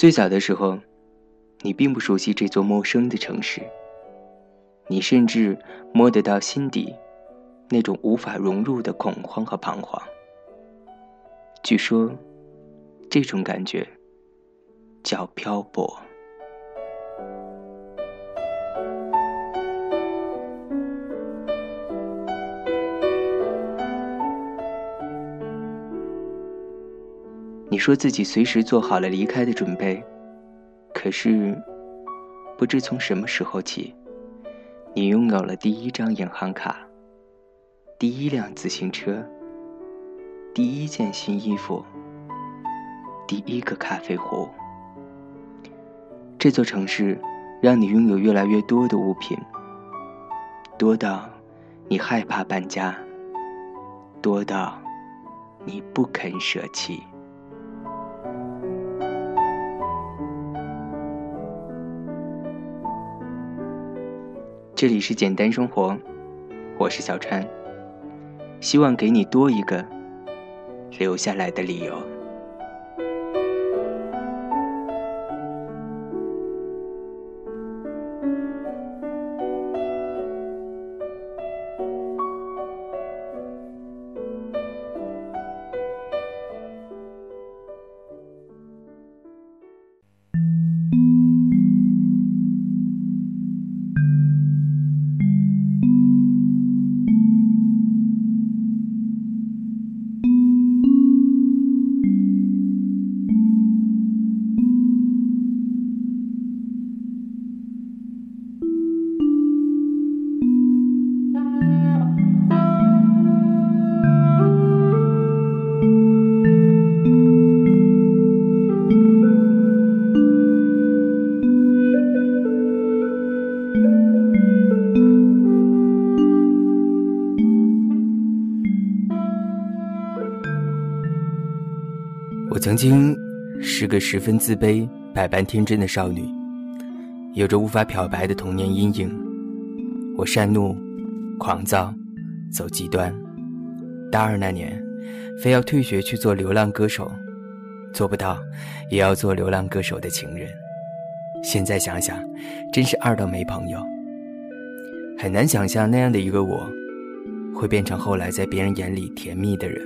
最早的时候，你并不熟悉这座陌生的城市，你甚至摸得到心底那种无法融入的恐慌和彷徨。据说，这种感觉叫漂泊。说自己随时做好了离开的准备，可是，不知从什么时候起，你拥有了第一张银行卡、第一辆自行车、第一件新衣服、第一个咖啡壶。这座城市让你拥有越来越多的物品，多到你害怕搬家，多到你不肯舍弃。这里是简单生活，我是小川，希望给你多一个留下来的理由。曾经是个十分自卑、百般天真的少女，有着无法漂白的童年阴影。我善怒、狂躁、走极端。大二那年，非要退学去做流浪歌手，做不到也要做流浪歌手的情人。现在想想，真是二到没朋友。很难想象那样的一个我，会变成后来在别人眼里甜蜜的人。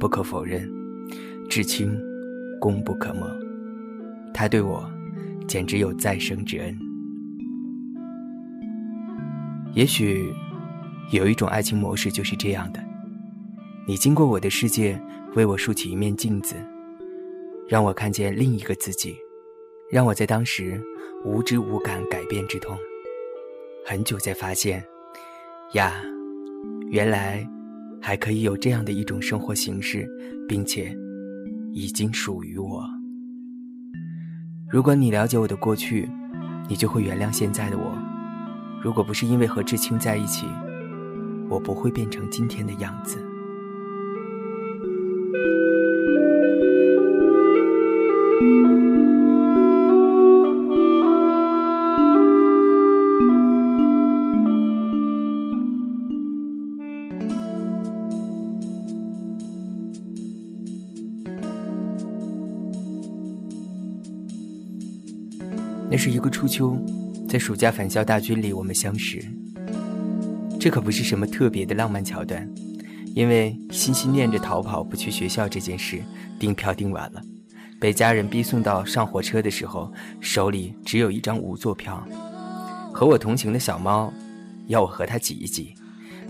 不可否认。至亲，功不可没。他对我，简直有再生之恩。也许，有一种爱情模式就是这样的：你经过我的世界，为我竖起一面镜子，让我看见另一个自己，让我在当时无知无感改变之痛。很久才发现，呀，原来还可以有这样的一种生活形式，并且。已经属于我。如果你了解我的过去，你就会原谅现在的我。如果不是因为和志清在一起，我不会变成今天的样子。是一个初秋，在暑假返校大军里，我们相识。这可不是什么特别的浪漫桥段，因为心心念着逃跑不去学校这件事，订票订晚了，被家人逼送到上火车的时候，手里只有一张无座票。和我同行的小猫，要我和它挤一挤，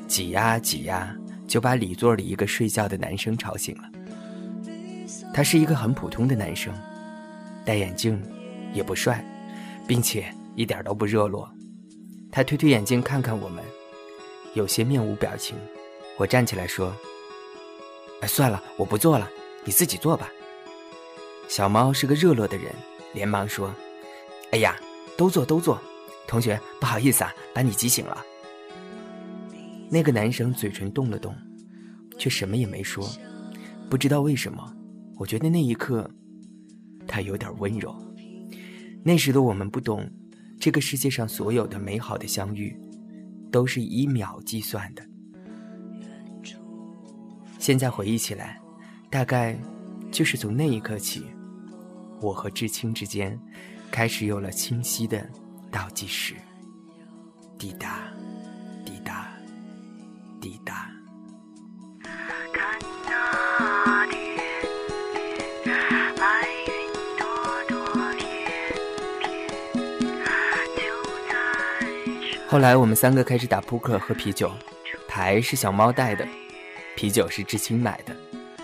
挤呀挤呀，就把里座里一个睡觉的男生吵醒了。他是一个很普通的男生，戴眼镜，也不帅。并且一点都不热络，他推推眼镜看看我们，有些面无表情。我站起来说：“哎，算了，我不坐了，你自己坐吧。”小猫是个热络的人，连忙说：“哎呀，都坐都坐，同学不好意思啊，把你挤醒了。”那个男生嘴唇动了动，却什么也没说。不知道为什么，我觉得那一刻他有点温柔。那时的我们不懂，这个世界上所有的美好的相遇，都是以秒计算的。现在回忆起来，大概就是从那一刻起，我和至清之间开始有了清晰的倒计时。滴答，滴答，滴答。后来我们三个开始打扑克、喝啤酒，牌是小猫带的，啤酒是至清买的，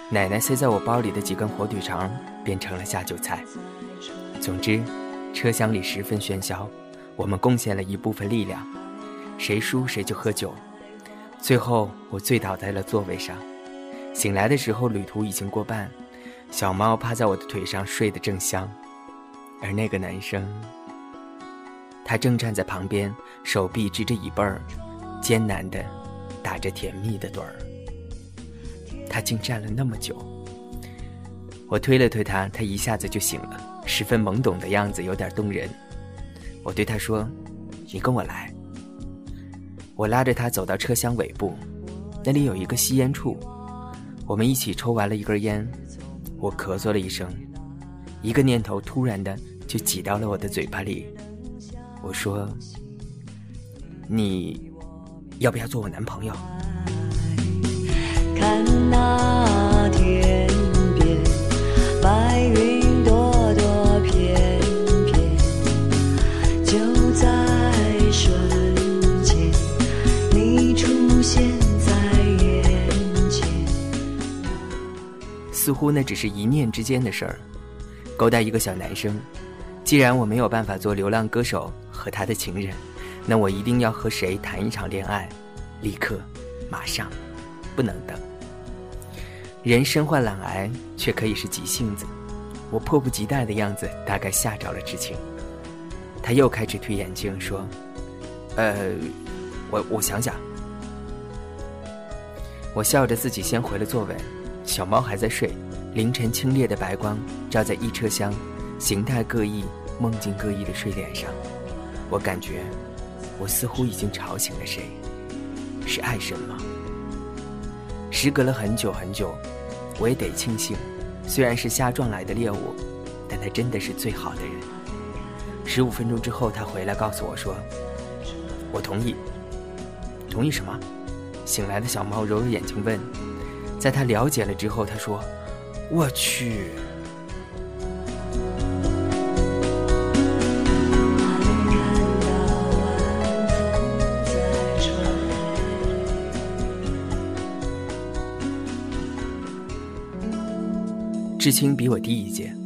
奶奶塞在我包里的几根火腿肠变成了下酒菜。总之，车厢里十分喧嚣，我们贡献了一部分力量，谁输谁就喝酒。最后我醉倒在了座位上，醒来的时候旅途已经过半，小猫趴在我的腿上睡得正香，而那个男生。他正站在旁边，手臂支着椅背儿，艰难地打着甜蜜的盹儿。他竟站了那么久。我推了推他，他一下子就醒了，十分懵懂的样子有点动人。我对他说：“你跟我来。”我拉着他走到车厢尾部，那里有一个吸烟处，我们一起抽完了一根烟。我咳嗽了一声，一个念头突然的就挤到了我的嘴巴里。我说：“你要不要做我男朋友？”看那天边白云朵朵翩翩，就在瞬间，你出现在眼前。似乎那只是一念之间的事儿，勾搭一个小男生。既然我没有办法做流浪歌手。和他的情人，那我一定要和谁谈一场恋爱，立刻，马上，不能等。人身患懒癌，却可以是急性子。我迫不及待的样子，大概吓着了知青。他又开始推眼镜，说：“呃，我我想想。”我笑着自己先回了座位，小猫还在睡。凌晨清冽的白光照在一车厢，形态各异、梦境各异的睡脸上。我感觉，我似乎已经吵醒了谁，是爱神吗？时隔了很久很久，我也得庆幸，虽然是瞎撞来的猎物，但他真的是最好的人。十五分钟之后，他回来告诉我说：“我同意。”同意什么？醒来的小猫揉揉眼睛问。在他了解了之后，他说：“我去。”知青比我低一届，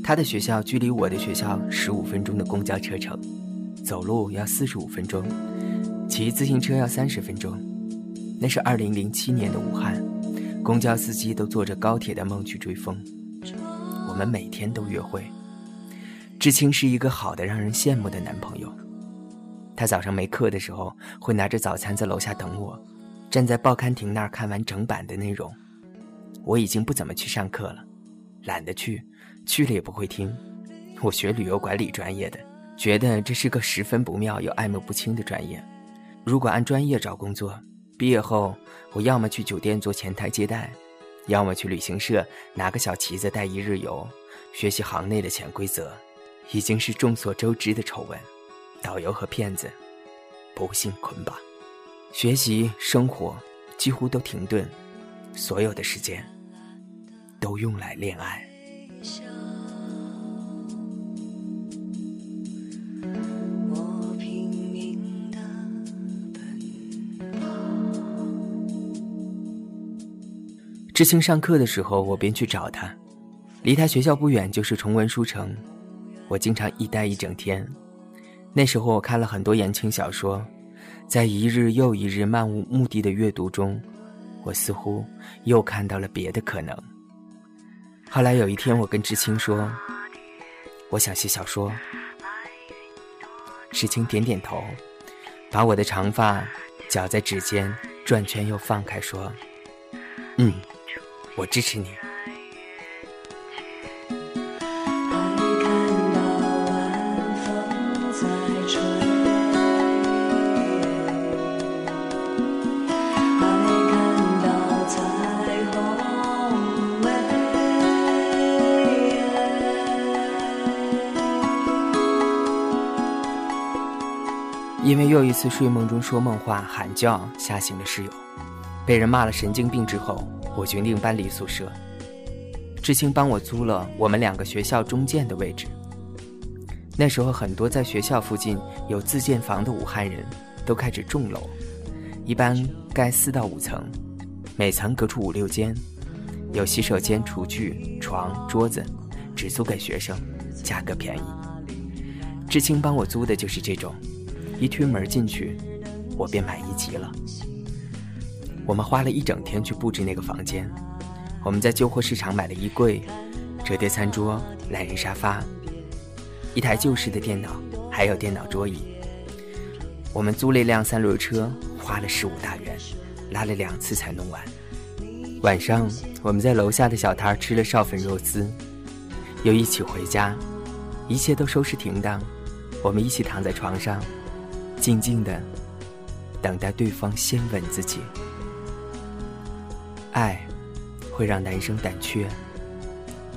他的学校距离我的学校十五分钟的公交车程，走路要四十五分钟，骑自行车要三十分钟。那是二零零七年的武汉，公交司机都坐着高铁的梦去追风。我们每天都约会。知青是一个好的让人羡慕的男朋友。他早上没课的时候，会拿着早餐在楼下等我，站在报刊亭那儿看完整版的内容。我已经不怎么去上课了。懒得去，去了也不会听。我学旅游管理专业的，觉得这是个十分不妙又暧昧不清的专业。如果按专业找工作，毕业后我要么去酒店做前台接待，要么去旅行社拿个小旗子带一日游，学习行内的潜规则，已经是众所周知的丑闻。导游和骗子，不幸捆绑，学习生活几乎都停顿，所有的时间。都用来恋爱。知青上课的时候，我便去找他。离他学校不远就是崇文书城，我经常一待一整天。那时候我看了很多言情小说，在一日又一日漫无目的的阅读中，我似乎又看到了别的可能。后来有一天，我跟知青说：“我想写小说。”知青点点头，把我的长发绞在指尖，转圈又放开，说：“嗯，我支持你。”又一次睡梦中说梦话、喊叫吓醒了室友，被人骂了神经病之后，我决定搬离宿舍。志青帮我租了我们两个学校中间的位置。那时候，很多在学校附近有自建房的武汉人都开始种楼，一般盖四到五层，每层隔出五六间，有洗手间、厨具、床、桌子，只租给学生，价格便宜。志青帮我租的就是这种，一推门进去，我便满意极了。我们花了一整天去布置那个房间，我们在旧货市场买了衣柜、折叠餐桌、懒人沙发。一台旧式的电脑，还有电脑桌椅。我们租了一辆三轮车，花了十五大元，拉了两次才弄完。晚上，我们在楼下的小摊吃了烧粉肉丝，又一起回家，一切都收拾停当。我们一起躺在床上，静静的等待对方先吻自己。爱会让男生胆怯，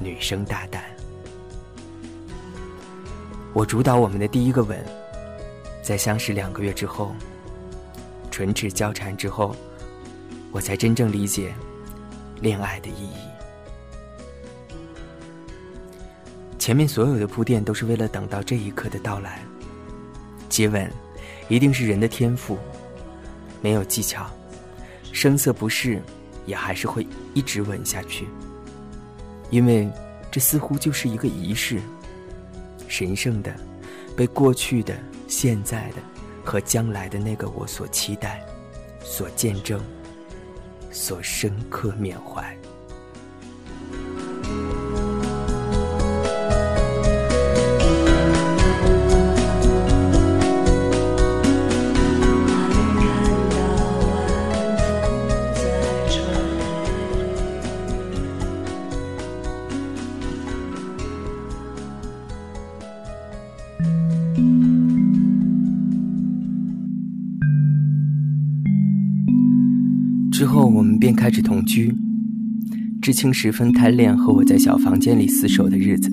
女生大胆。我主导我们的第一个吻，在相识两个月之后，唇齿交缠之后，我才真正理解恋爱的意义。前面所有的铺垫都是为了等到这一刻的到来。接吻，一定是人的天赋，没有技巧，声色不适，也还是会一直吻下去，因为这似乎就是一个仪式。神圣的，被过去的、现在的和将来的那个我所期待、所见证、所深刻缅怀。开始同居。知青十分贪恋和我在小房间里厮守的日子，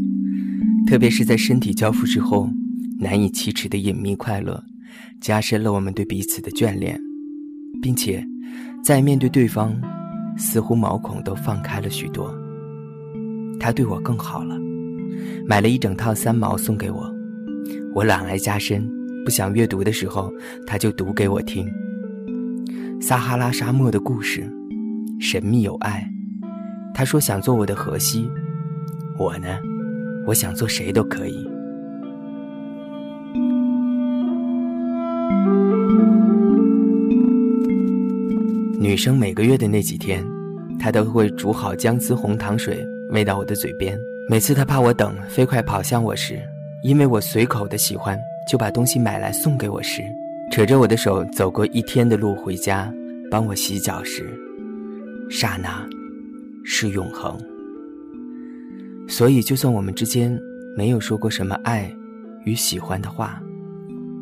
特别是在身体交付之后，难以启齿的隐秘快乐，加深了我们对彼此的眷恋，并且，在面对对方，似乎毛孔都放开了许多。他对我更好了，买了一整套三毛送给我。我懒癌加深，不想阅读的时候，他就读给我听。撒哈拉沙漠的故事，神秘有爱。他说想做我的荷西，我呢，我想做谁都可以。女生每个月的那几天，他都会煮好姜丝红糖水喂到我的嘴边。每次他怕我等，飞快跑向我时，因为我随口的喜欢，就把东西买来送给我时。扯着我的手走过一天的路回家，帮我洗脚时，刹那是永恒。所以，就算我们之间没有说过什么爱与喜欢的话，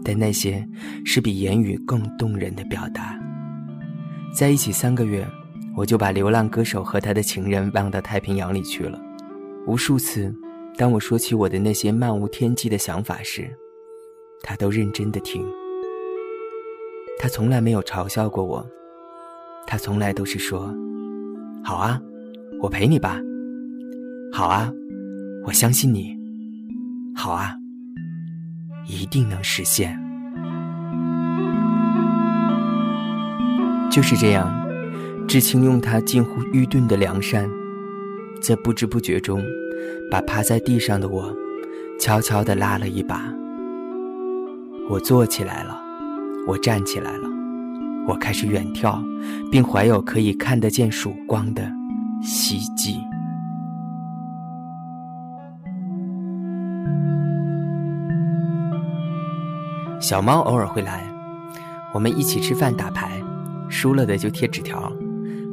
但那些是比言语更动人的表达。在一起三个月，我就把流浪歌手和他的情人忘到太平洋里去了。无数次，当我说起我的那些漫无天际的想法时，他都认真的听。他从来没有嘲笑过我，他从来都是说：“好啊，我陪你吧。好啊，我相信你。好啊，一定能实现。”就是这样，知青用他近乎愚钝的良善，在不知不觉中，把趴在地上的我悄悄地拉了一把。我坐起来了。我站起来了，我开始远眺，并怀有可以看得见曙光的希冀。小猫偶尔会来，我们一起吃饭打牌，输了的就贴纸条，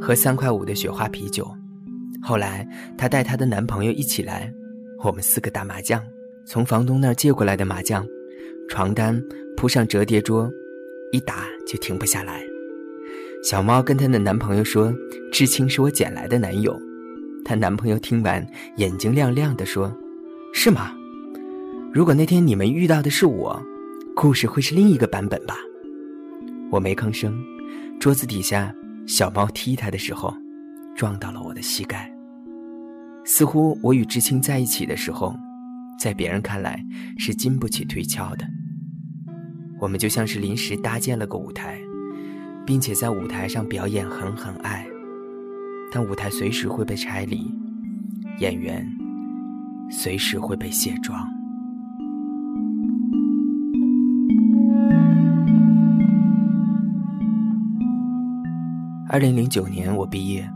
喝三块五的雪花啤酒。后来她带她的男朋友一起来，我们四个打麻将，从房东那儿借过来的麻将，床单铺上折叠桌。一打就停不下来。小猫跟她的男朋友说：“知青是我捡来的男友。”她男朋友听完，眼睛亮亮的说：“是吗？如果那天你们遇到的是我，故事会是另一个版本吧。我没吭声，桌子底下小猫踢它的时候，撞到了我的膝盖。似乎我与知青在一起的时候，在别人看来是经不起推敲的。我们就像是临时搭建了个舞台，并且在舞台上表演狠狠爱，但舞台随时会被拆离，演员随时会被卸妆。二零零九年我毕业，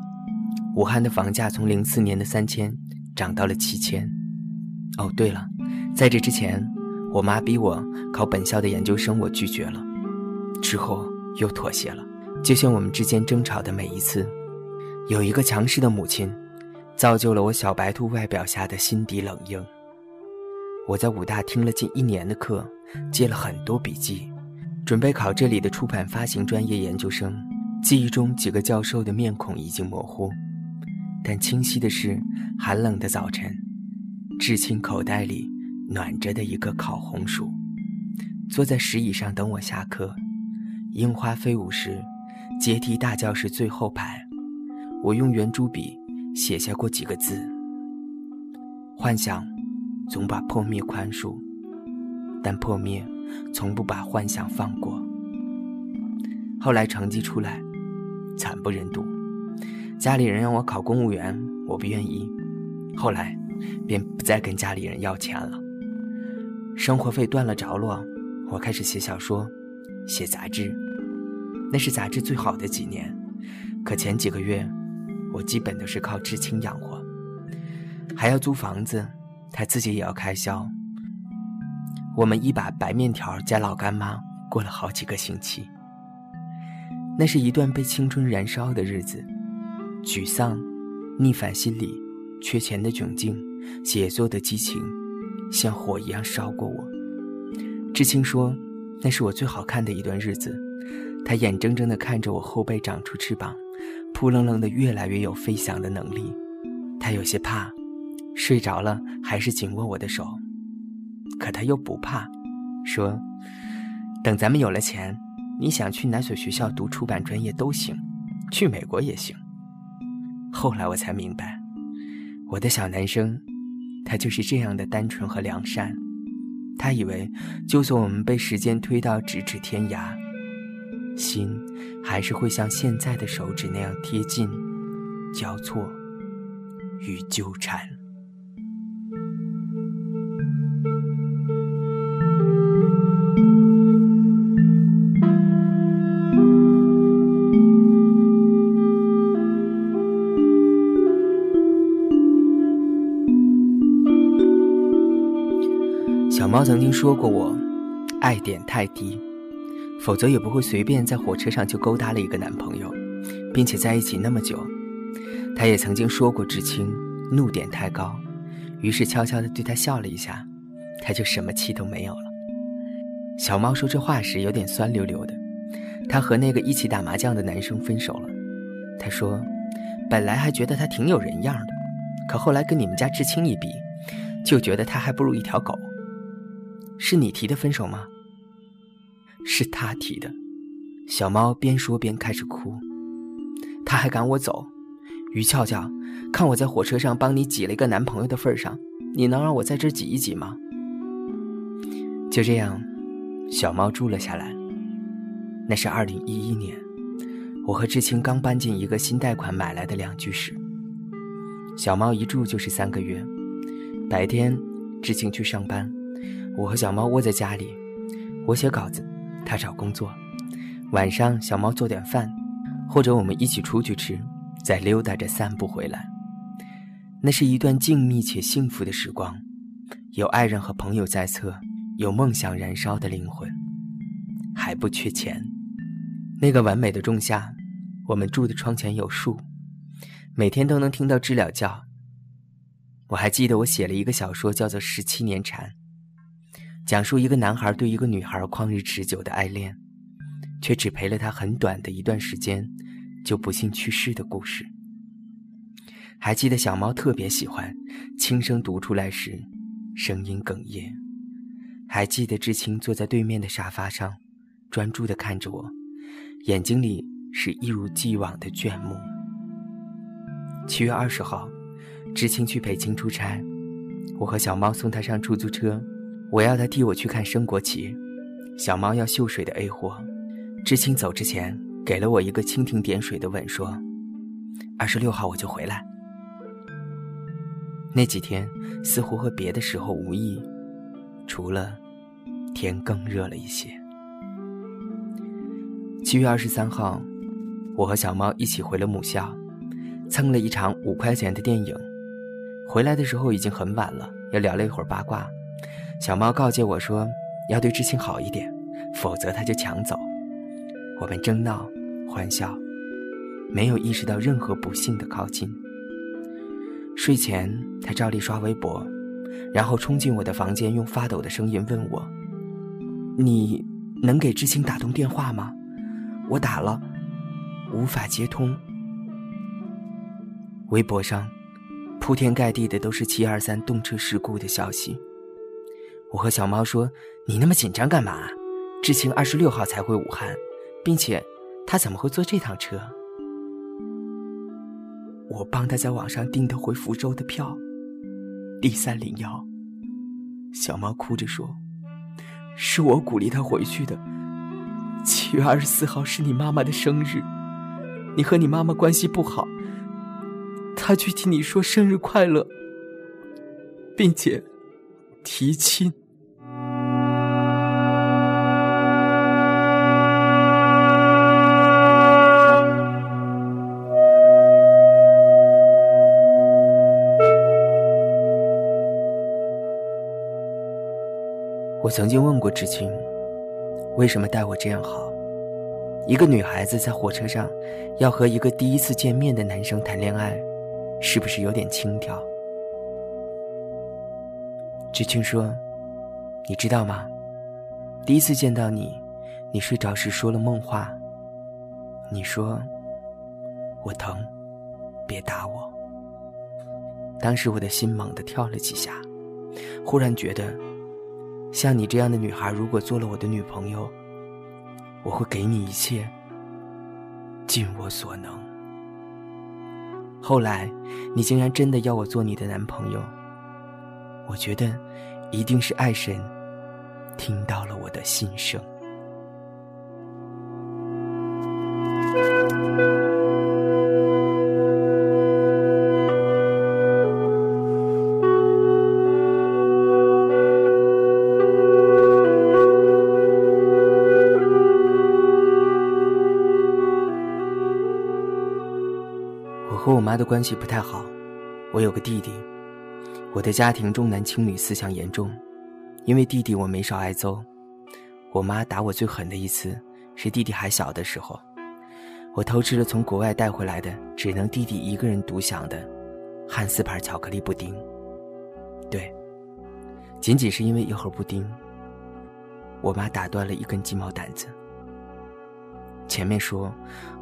武汉的房价从零四年的三千涨到了七千。哦，对了，在这之前，我妈逼我考本校的研究生，我拒绝了，之后又妥协了。就像我们之间争吵的每一次，有一个强势的母亲，造就了我小白兔外表下的心底冷硬。我在武大听了近一年的课，借了很多笔记，准备考这里的出版发行专业研究生。记忆中几个教授的面孔已经模糊，但清晰的是，寒冷的早晨，至亲口袋里暖着的一个烤红薯，坐在石椅上等我下课。樱花飞舞时，阶梯大教室最后排，我用圆珠笔写下过几个字：幻想总把破灭宽恕，但破灭从不把幻想放过。后来成绩出来。惨不忍睹，家里人让我考公务员，我不愿意。后来，便不再跟家里人要钱了。生活费断了着落，我开始写小说，写杂志。那是杂志最好的几年，可前几个月，我基本都是靠知青养活，还要租房子，他自己也要开销。我们一把白面条加老干妈过了好几个星期。那是一段被青春燃烧的日子，沮丧、逆反心理、缺钱的窘境、写作的激情，像火一样烧过我。知青说，那是我最好看的一段日子。他眼睁睁地看着我后背长出翅膀，扑棱棱的越来越有飞翔的能力。他有些怕，睡着了还是紧握我的手。可他又不怕，说：“等咱们有了钱。”你想去哪所学校读出版专业都行，去美国也行。后来我才明白，我的小男生，他就是这样的单纯和良善。他以为，就算我们被时间推到咫尺天涯，心还是会像现在的手指那样贴近、交错与纠缠。猫曾经说过我，爱点太低，否则也不会随便在火车上就勾搭了一个男朋友，并且在一起那么久。他也曾经说过知青怒点太高，于是悄悄地对他笑了一下，他就什么气都没有了。小猫说这话时有点酸溜溜的。他和那个一起打麻将的男生分手了。他说，本来还觉得他挺有人样的，可后来跟你们家知青一比，就觉得他还不如一条狗。是你提的分手吗？是他提的。小猫边说边开始哭。他还赶我走。于俏俏，看我在火车上帮你挤了一个男朋友的份上，你能让我在这挤一挤吗？就这样，小猫住了下来。那是二零一一年，我和知青刚搬进一个新贷款买来的两居室。小猫一住就是三个月。白天，知青去上班。我和小猫窝在家里，我写稿子，他找工作。晚上，小猫做点饭，或者我们一起出去吃，再溜达着散步回来。那是一段静谧且幸福的时光，有爱人和朋友在侧，有梦想燃烧的灵魂，还不缺钱。那个完美的仲夏，我们住的窗前有树，每天都能听到知了叫。我还记得我写了一个小说，叫做《十七年蝉》。讲述一个男孩对一个女孩旷日持久的爱恋，却只陪了他很短的一段时间，就不幸去世的故事。还记得小猫特别喜欢，轻声读出来时，声音哽咽。还记得志清坐在对面的沙发上，专注地看着我，眼睛里是一如既往的眷慕。七月二十号，知青去北京出差，我和小猫送他上出租车，我要他替我去看升国旗，小猫要秀水的 A 货。知青走之前给了我一个蜻蜓点水的吻，说：“二十六号我就回来。”那几天似乎和别的时候无异，除了天更热了一些。七月二十三号，我和小猫一起回了母校。蹭了一场五块钱的电影，回来的时候已经很晚了，又聊了一会儿八卦。小猫告诫我说，要对知青好一点，否则他就抢走。我们争闹欢笑，没有意识到任何不幸的靠近。睡前，他照例刷微博，然后冲进我的房间，用发抖的声音问我：“你能给知青打通电话吗？我打了，无法接通。”微博上，铺天盖地的都是七二三动车事故的消息。我和小猫说：“你那么紧张干嘛？知青二十六号才回武汉，并且他怎么会坐这趟车？”我帮他在网上订的回福州的票，D 三零幺。小猫哭着说：“是我鼓励他回去的。七月二十四号是你妈妈的生日，你和你妈妈关系不好。”他去替你说生日快乐，并且提亲。我曾经问过知青，为什么待我这样好？一个女孩子在火车上要和一个第一次见面的男生谈恋爱。是不是有点轻佻？知青说：“你知道吗？第一次见到你，你睡着时说了梦话。你说我疼，别打我。当时我的心猛地跳了几下，忽然觉得，像你这样的女孩，如果做了我的女朋友，我会给你一切，尽我所能。”后来，你竟然真的要我做你的男朋友，我觉得一定是爱神听到了我的心声。妈的关系不太好，我有个弟弟，我的家庭重男轻女思想严重，因为弟弟我没少挨揍。我妈打我最狠的一次是弟弟还小的时候，我偷吃了从国外带回来的只能弟弟一个人独享的汉斯牌巧克力布丁。对，仅仅是因为一盒布丁，我妈打断了一根鸡毛掸子。前面说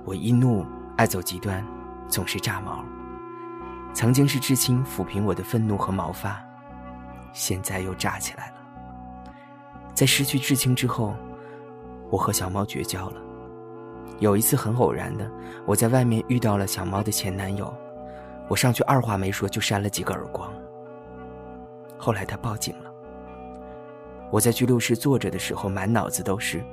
我一怒爱走极端。总是炸毛。曾经是至亲抚平我的愤怒和毛发，现在又炸起来了。在失去至亲之后，我和小猫绝交了。有一次很偶然的，我在外面遇到了小猫的前男友，我上去二话没说就扇了几个耳光。后来他报警了。我在拘留室坐着的时候，满脑子都是。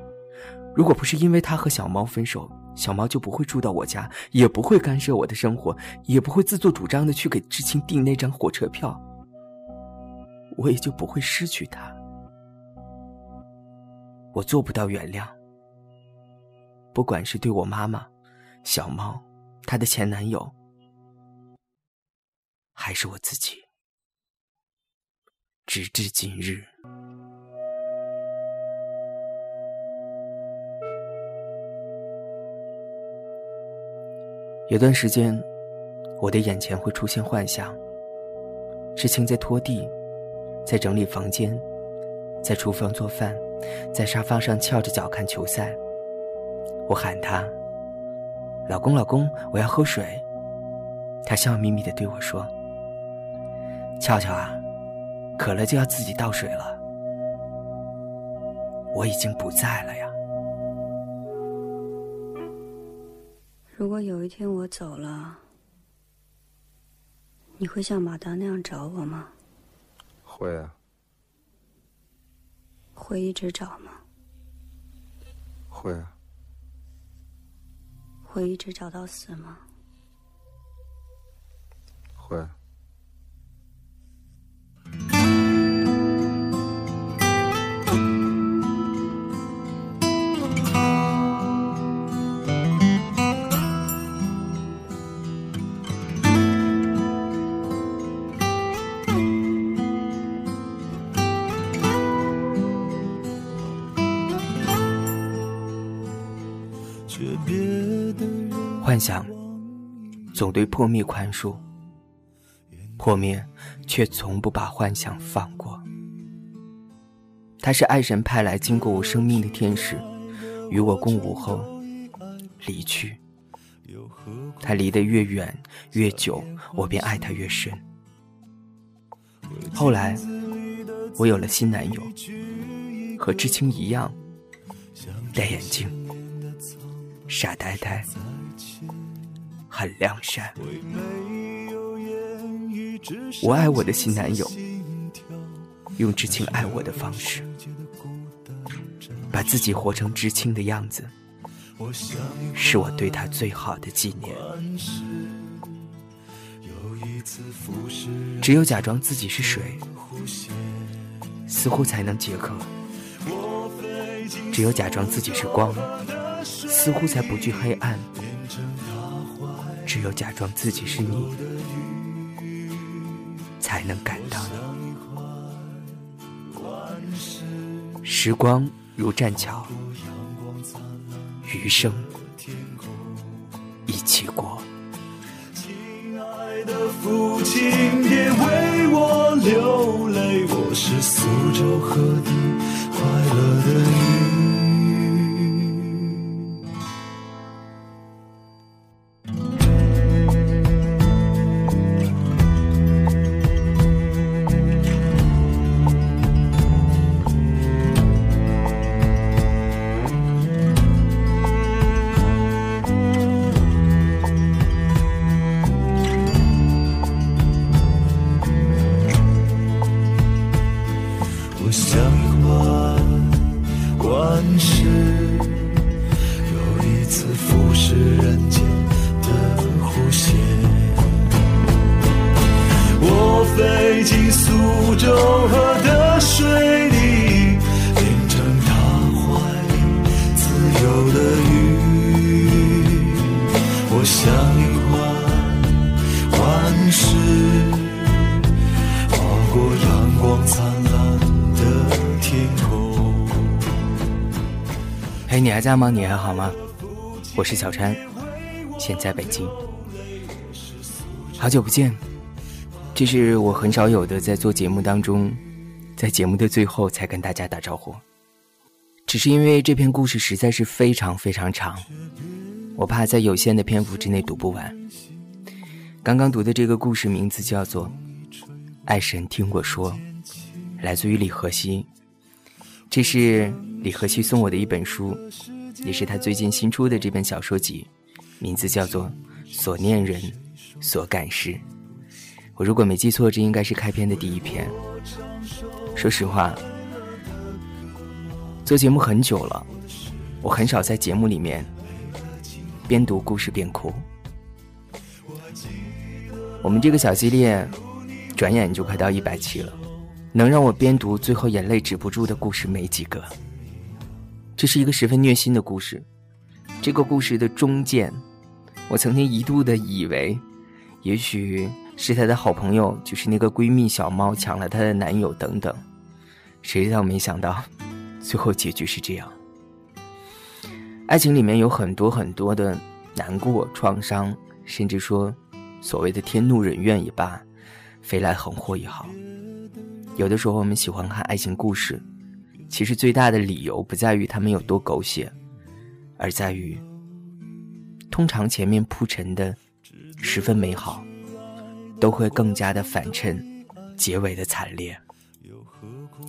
如果不是因为他和小猫分手，小猫就不会住到我家，也不会干涉我的生活，也不会自作主张的去给知青订那张火车票，我也就不会失去他。我做不到原谅，不管是对我妈妈、小猫、她的前男友，还是我自己，直至今日。有段时间，我的眼前会出现幻想：知青在拖地，在整理房间，在厨房做饭，在沙发上翘着脚看球赛。我喊他：“老公，老公，我要喝水。”他笑眯眯的对我说：“俏俏啊，渴了就要自己倒水了。”我已经不在了呀。如果有一天我走了，你会像马达那样找我吗？会啊。会一直找吗？会啊。会一直找到死吗？会。幻想总对破灭宽恕，破灭却从不把幻想放过。他是爱神派来经过我生命的天使，与我共舞后离去。他离得越远越久，我便爱他越深。后来我有了新男友，和知青一样，戴眼镜，傻呆呆。很良善，我爱我的新男友，用知青爱我的方式，把自己活成知青的样子，是我对他最好的纪念。只有假装自己是水，似乎才能解渴；只有假装自己是光，似乎才不惧黑暗。只有假装自己是你，才能感到你。时光如栈桥，余生一起过。亲爱的父亲，别为我流泪，我是苏州河的快乐的鱼。你还在吗？你还好吗？我是小川，现在北京，好久不见。这是我很少有的在做节目当中，在节目的最后才跟大家打招呼。只是因为这篇故事实在是非常非常长，我怕在有限的篇幅之内读不完。刚刚读的这个故事名字叫做《爱神听我说》，来自于李和熙。这是。李和熙送我的一本书，也是他最近新出的这本小说集，名字叫做《所念人，所感事》。我如果没记错，这应该是开篇的第一篇。说实话，做节目很久了，我很少在节目里面边读故事边哭。我们这个小系列，转眼就快到一百期了，能让我边读最后眼泪止不住的故事没几个。这是一个十分虐心的故事。这个故事的中间，我曾经一度的以为，也许是她的好朋友，就是那个闺蜜小猫抢了她的男友等等。谁知道没想到，最后结局是这样。爱情里面有很多很多的难过、创伤，甚至说所谓的天怒人怨也罢，飞来横祸也好。有的时候我们喜欢看爱情故事。其实最大的理由不在于他们有多狗血，而在于，通常前面铺陈的十分美好，都会更加的反衬结尾的惨烈。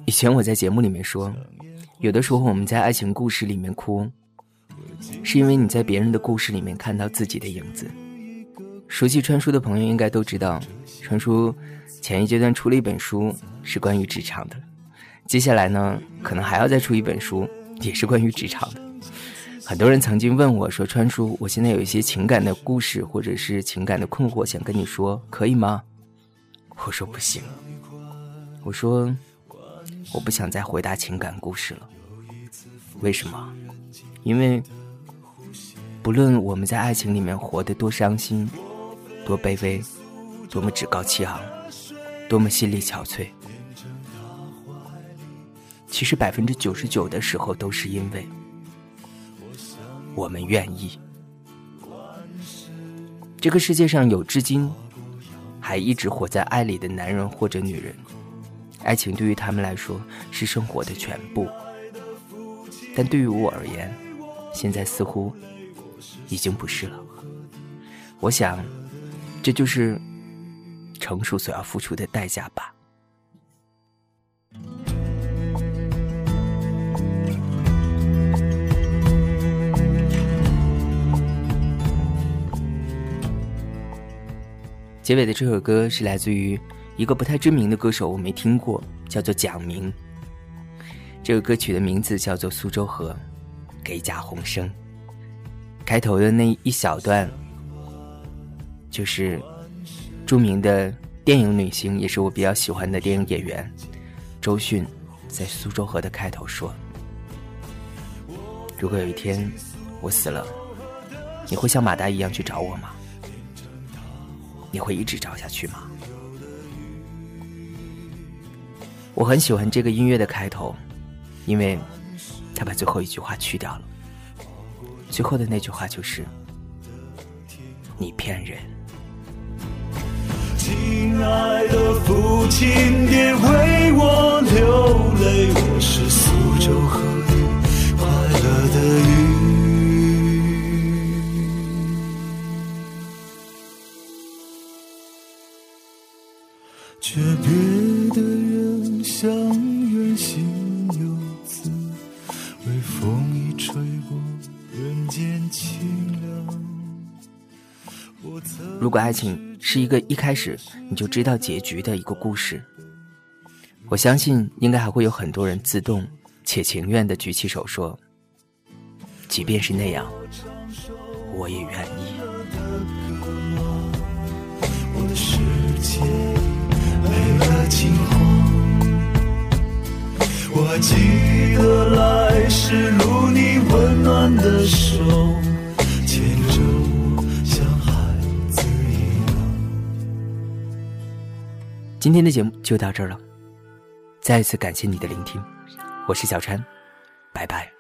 以前我在节目里面说，有的时候我们在爱情故事里面哭，是因为你在别人的故事里面看到自己的影子。熟悉川叔的朋友应该都知道，川叔前一阶段出了一本书，是关于职场的。接下来呢，可能还要再出一本书，也是关于职场的。很多人曾经问我说：“川叔，我现在有一些情感的故事，或者是情感的困惑，想跟你说，可以吗？”我说：“不行。”我说：“我不想再回答情感故事了。为什么？因为不论我们在爱情里面活得多伤心、多卑微、多么趾高气昂、多么心力憔悴，其实百分之九十九的时候都是因为……”我们愿意。这个世界上有至今还一直活在爱里的男人或者女人，爱情对于他们来说是生活的全部，但对于我而言，现在似乎已经不是了。我想，这就是成熟所要付出的代价吧。结尾的这首歌是来自于一个不太知名的歌手，我没听过，叫做蒋明。这个歌曲的名字叫做《苏州河》，给贾宏声。开头的那一小段，就是著名的电影女星，也是我比较喜欢的电影演员周迅，在《苏州河》的开头说：“如果有一天我死了，你会像马达一样去找我吗？”你会一直找下去吗？我很喜欢这个音乐的开头，因为他把最后一句话去掉了。最后的那句话就是：“你骗人。”亲爱的父亲，别为我流泪，我是苏州河里快乐的鱼。如果爱情是一个一开始你就知道结局的一个故事，我相信应该还会有很多人自动且情愿的举起手说：“即便是那样，我也愿意。”我的世界。金黄。我记得来时今天的节目就到这儿了，再次感谢你的聆听，我是小川，拜拜。